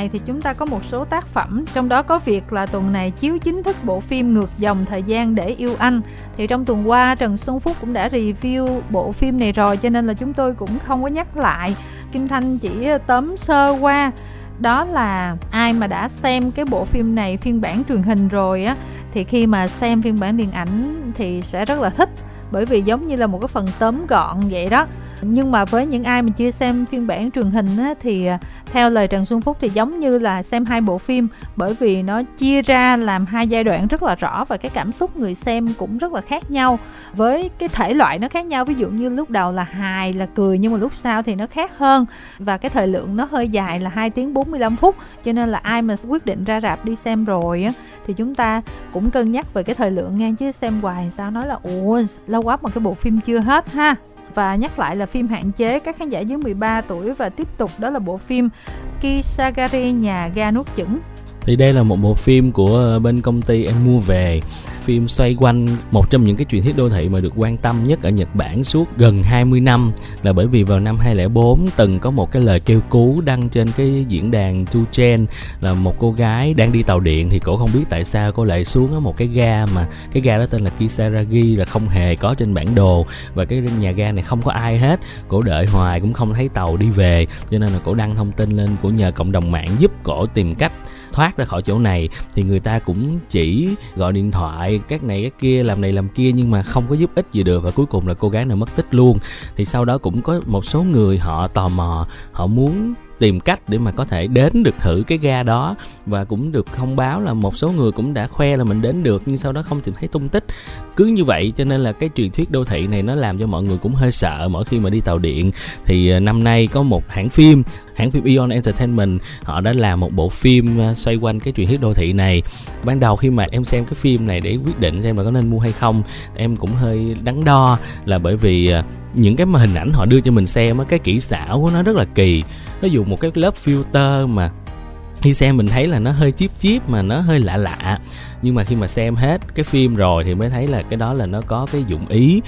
này thì chúng ta có một số tác phẩm. Trong đó có việc là tuần này chiếu chính thức bộ phim ngược dòng thời gian để yêu anh. Thì trong tuần qua Trần Xuân Phúc cũng đã review bộ phim này rồi cho nên là chúng tôi cũng không có nhắc lại. Kim Thanh chỉ ờ, tóm sơ qua đó là ai mà đã xem cái bộ phim này phiên bản truyền hình rồi á thì khi mà xem phiên bản điện ảnh thì sẽ rất là thích bởi vì giống như là một cái phần tóm gọn vậy đó. Nhưng mà với những ai mà chưa xem phiên bản truyền hình á, thì ờ, theo lời Trần Xuân Phúc thì giống như là xem hai bộ phim, bởi vì nó chia ra làm hai giai đoạn rất là rõ và cái cảm xúc người xem cũng rất là khác nhau. Với cái thể loại nó khác nhau, ví dụ như lúc đầu là hài, là cười, nhưng mà lúc sau thì nó khác hơn. Và cái thời lượng nó hơi dài là 2 tiếng 45 phút, cho nên là ai mà quyết định ra rạp đi xem rồi á, thì chúng ta cũng cân nhắc về cái thời lượng nha, chứ xem hoài sao nói là, ủa, lâu quá mà cái bộ phim chưa hết ha và nhắc lại là phim hạn chế. Các khán giả dưới 13 tuổi và tiếp tục, đó là bộ phim Kisagari, nhà ga nuốt chửng thì đây là một bộ phim của ờ, bên công ty em mua về. Phim xoay quanh một trong những cái truyền thuyết đô thị mà được quan tâm nhất ở Nhật Bản suốt gần 20 năm. Là bởi vì vào năm 2004 từng có một cái lời kêu cứu đăng trên cái diễn đàn Tu Chen là một cô gái đang đi tàu điện thì cổ không biết tại sao cô lại xuống ở một cái ga mà cái ga đó tên là Kisaragi, là không hề có trên bản đồ. Và cái nhà ga này không có ai hết. Cổ đợi hoài cũng không thấy tàu đi về. Cho nên là cổ đăng thông tin lên của nhờ cộng đồng mạng giúp cổ tìm cách thoát ra khỏi chỗ này, thì người ta cũng chỉ gọi điện thoại, các này, các kia, làm này làm kia nhưng mà không có giúp ích gì được và cuối cùng là cô gái này mất tích luôn. Thì sau đó cũng có một số người họ tò mò, họ muốn tìm cách để mà có thể đến được thử cái ga đó. Và cũng được thông báo là một số người cũng đã khoe là mình đến được, nhưng sau đó không tìm thấy tung tích. Cứ như vậy, cho nên là cái truyền thuyết đô thị này nó làm cho mọi người cũng hơi sợ mỗi khi mà đi tàu điện. Thì à, năm nay có một hãng phim hãng phim ion Entertainment, họ đã làm một bộ phim à, xoay quanh cái truyền thuyết đô thị này. Ban đầu khi mà em xem cái phim này để quyết định xem là có nên mua hay không, em cũng hơi đắn đo là bởi vì à, những cái mà hình ảnh họ đưa cho mình xem á, cái kỹ xảo của nó rất là kỳ. Nó dùng một cái lớp filter mà khi xem mình thấy là nó hơi chip chip mà nó hơi lạ lạ. Nhưng mà khi mà xem hết cái phim rồi thì mới thấy là cái đó là nó có cái dụng ý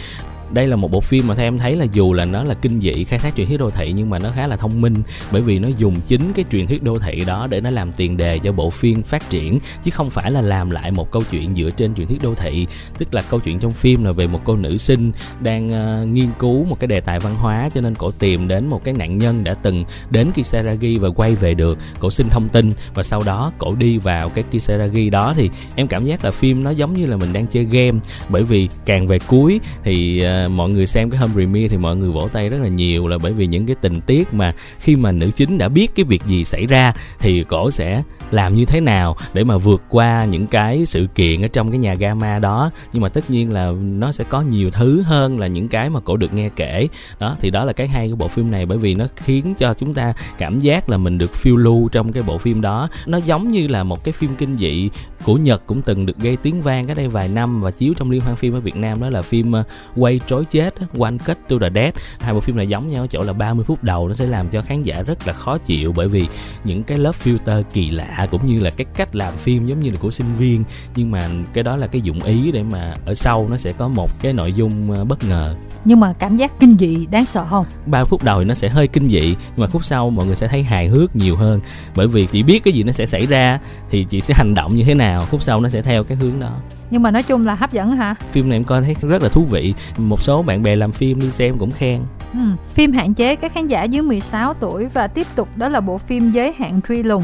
đây là một bộ phim mà theo em thấy là dù là nó là kinh dị khai thác truyền thuyết đô thị nhưng mà nó khá là thông minh bởi vì nó dùng chính cái truyền thuyết đô thị đó để nó làm tiền đề cho bộ phim phát triển chứ không phải là làm lại một câu chuyện dựa trên truyền thuyết đô thị. Tức là câu chuyện trong phim là về một cô nữ sinh đang uh, nghiên cứu một cái đề tài văn hóa cho nên cổ tìm đến một cái nạn nhân đã từng đến Kisaragi và quay về được. Cổ xin thông tin và sau đó cổ đi vào cái Kisaragi đó. Thì em cảm giác là phim nó giống như là mình đang chơi game bởi vì càng về cuối thì uh, mọi người xem cái home premiere thì mọi người vỗ tay rất là nhiều là bởi vì những cái tình tiết mà khi mà nữ chính đã biết cái việc gì xảy ra thì cổ sẽ làm như thế nào để mà vượt qua những cái sự kiện ở trong cái nhà gamma đó. Nhưng mà tất nhiên là nó sẽ có nhiều thứ hơn là những cái mà cổ được nghe kể. Đó, thì đó là cái hay của bộ phim này bởi vì nó khiến cho chúng ta cảm giác là mình được phiêu lưu trong cái bộ phim đó. Nó giống như là một cái phim kinh dị của Nhật cũng từng được gây tiếng vang cái đây vài năm và chiếu trong liên hoan phim ở Việt Nam, đó là phim ờ, quay trối chết One Cut to the Dead hai bộ phim này giống nhau ở chỗ là 30 phút đầu nó sẽ làm cho khán giả rất là khó chịu bởi vì những cái lớp filter kỳ lạ cũng như là cái cách làm phim giống như là của sinh viên. Nhưng mà cái đó là cái dụng ý để mà ở sau nó sẽ có một cái nội dung ờ, bất ngờ nhưng mà cảm giác kinh dị đáng sợ không? 3 phút đầu thì nó sẽ hơi kinh dị nhưng mà phút sau mọi người sẽ thấy hài hước nhiều hơn. Bởi vì chị biết cái gì nó sẽ xảy ra thì chị sẽ hành động như thế nào phút sau nó sẽ theo cái hướng đó. Nhưng mà nói chung là hấp dẫn hả? Phim này em coi thấy rất là thú vị. Một số bạn bè làm phim đi xem cũng khen. Ừ. phim hạn chế các khán giả dưới 16 tuổi và tiếp tục đó là bộ phim giới hạn truy lùng.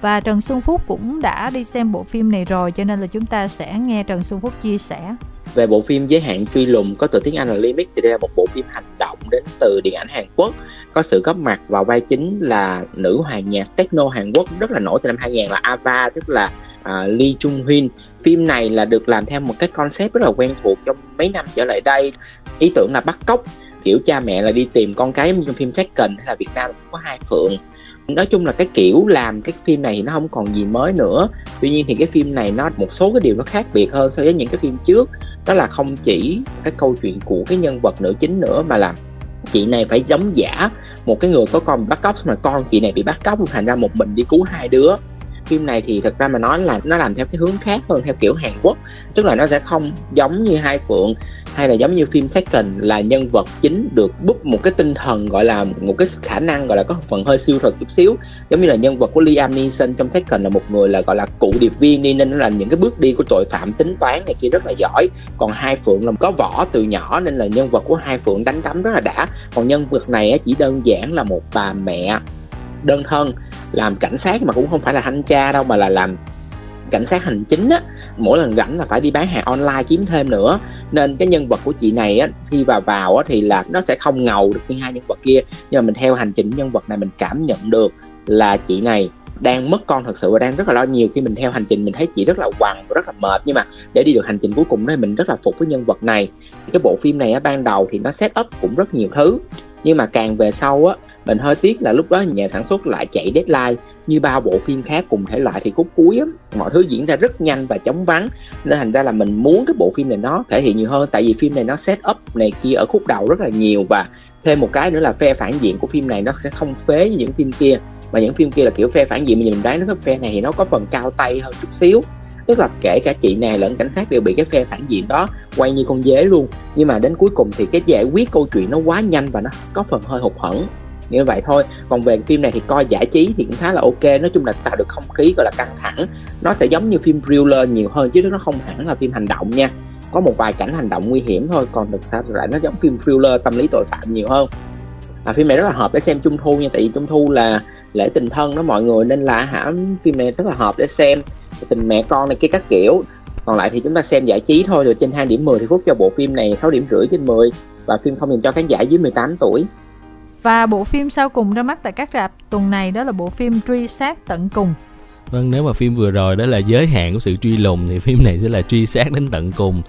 Và Trần Xuân Phúc cũng đã đi xem bộ phim này rồi cho nên là chúng ta sẽ nghe Trần Xuân Phúc chia sẻ về bộ phim giới hạn truy lùng có từ tiếng Anh là Limit thì đây là một bộ phim hành động đến từ điện ảnh Hàn Quốc. Có sự góp mặt vào vai chính là nữ hoàng nhạc techno Hàn Quốc rất là nổi từ năm 2000 là Ava tức là uh, Lee Chung Hoon phim này là được làm theo một cái concept rất là quen thuộc trong mấy năm trở lại đây. Ý tưởng là bắt cóc kiểu cha mẹ là đi tìm con cái trong phim Taken hay là Việt Nam cũng có hai phượng nói chung là cái kiểu làm cái phim này thì nó không còn gì mới nữa. Tuy nhiên thì cái phim này nó một số cái điều nó khác biệt hơn so với những cái phim trước. Đó là không chỉ cái câu chuyện của cái nhân vật nữ chính nữa mà là chị này phải giống giả. Một cái người có con bị bắt cóc mà con chị này bị bắt cóc, thành ra một mình đi cứu hai đứa phim này thì thật ra mà nói là nó làm theo cái hướng khác hơn theo kiểu Hàn Quốc. Tức là nó sẽ không giống như hai phượng hay là giống như phim Taken là nhân vật chính được bút một cái tinh thần gọi là một cái khả năng gọi là có phần hơi siêu thật chút xíu. Giống như là nhân vật của Liam Neeson trong Taken là một người là gọi là cụ điệp viên đi nên nó là những cái bước đi của tội phạm tính toán này kia rất là giỏi. Còn hai phượng là có võ từ nhỏ nên là nhân vật của hai phượng đánh đấm rất là đã. Còn nhân vật này chỉ đơn giản là một bà mẹ đơn thân, làm cảnh sát mà cũng không phải là thanh tra đâu, mà là làm cảnh sát hành chính á. Mỗi lần rảnh là phải đi bán hàng online kiếm thêm nữa. Nên cái nhân vật của chị này á, khi vào vào á thì là nó sẽ không ngầu được như hai nhân vật kia. Nhưng mà mình theo hành trình nhân vật này mình cảm nhận được là chị này đang mất con thật sự và đang rất là lo. Nhiều khi mình theo hành trình mình thấy chị rất là quằn, rất là mệt. Nhưng mà để đi được hành trình cuối cùng đó thì mình rất là phục với nhân vật này. Cái bộ phim này á, ban đầu thì nó set up cũng rất nhiều thứ nhưng mà càng về sau á, mình hơi tiếc là lúc đó nhà sản xuất lại chạy deadline như bao bộ phim khác cùng thể loại thì khúc cuối á, mọi thứ diễn ra rất nhanh và chóng vắng. Nên thành ra là mình muốn cái bộ phim này nó thể hiện nhiều hơn, tại vì phim này nó set up này kia ở khúc đầu rất là nhiều và thêm một cái nữa là phe phản diện của phim này nó sẽ không phế như những phim kia. Mà những phim kia là kiểu phe phản diện mà mình đoán nó phe này thì nó có phần cao tay hơn chút xíu tức là kể cả chị này lẫn cảnh sát đều bị cái phe phản diện đó quay như con dế luôn. Nhưng mà đến cuối cùng thì cái giải quyết câu chuyện nó quá nhanh và nó có phần hơi hụt hẫng. Như vậy thôi. Còn về phim này thì coi giải trí thì cũng khá là ok. Nói chung là tạo được không khí gọi là căng thẳng. Nó sẽ giống như phim thriller nhiều hơn chứ nó không hẳn là phim hành động nha. Có một vài cảnh hành động nguy hiểm thôi còn thực ra lại nó giống phim thriller tâm lý tội phạm nhiều hơn. À, phim này rất là hợp để xem trung thu nha. Tại vì trung thu là lễ tình thân đó mọi người, nên là hả phim này rất là hợp để xem. Tình mẹ con này kia các kiểu. Còn lại thì chúng ta xem giải trí thôi, rồi trên 2 điểm 10 thì phút cho bộ phim này 6 điểm rưỡi trên 10 và phim không dành cho khán giả dưới 18 tuổi. Và bộ phim sau cùng ra mắt tại các rạp tuần này đó là bộ phim Truy sát tận cùng. Vâng, nếu mà phim vừa rồi đó là giới hạn của sự truy lùng thì phim này sẽ là truy sát đến tận cùng.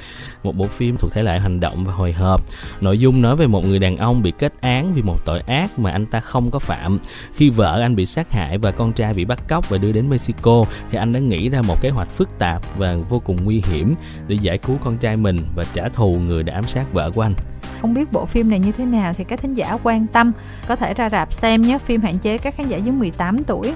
Một bộ phim thuộc thể loại hành động và hồi hộp. Nội dung nói về một người đàn ông bị kết án vì một tội ác mà anh ta không có phạm. Khi vợ anh bị sát hại và con trai bị bắt cóc và đưa đến Mexico thì anh đã nghĩ ra một kế hoạch phức tạp và vô cùng nguy hiểm để giải cứu con trai mình và trả thù người đã ám sát vợ của anh không biết bộ phim này như thế nào thì các thính giả quan tâm có thể ra rạp xem nhé phim hạn chế các khán giả dưới 18 tuổi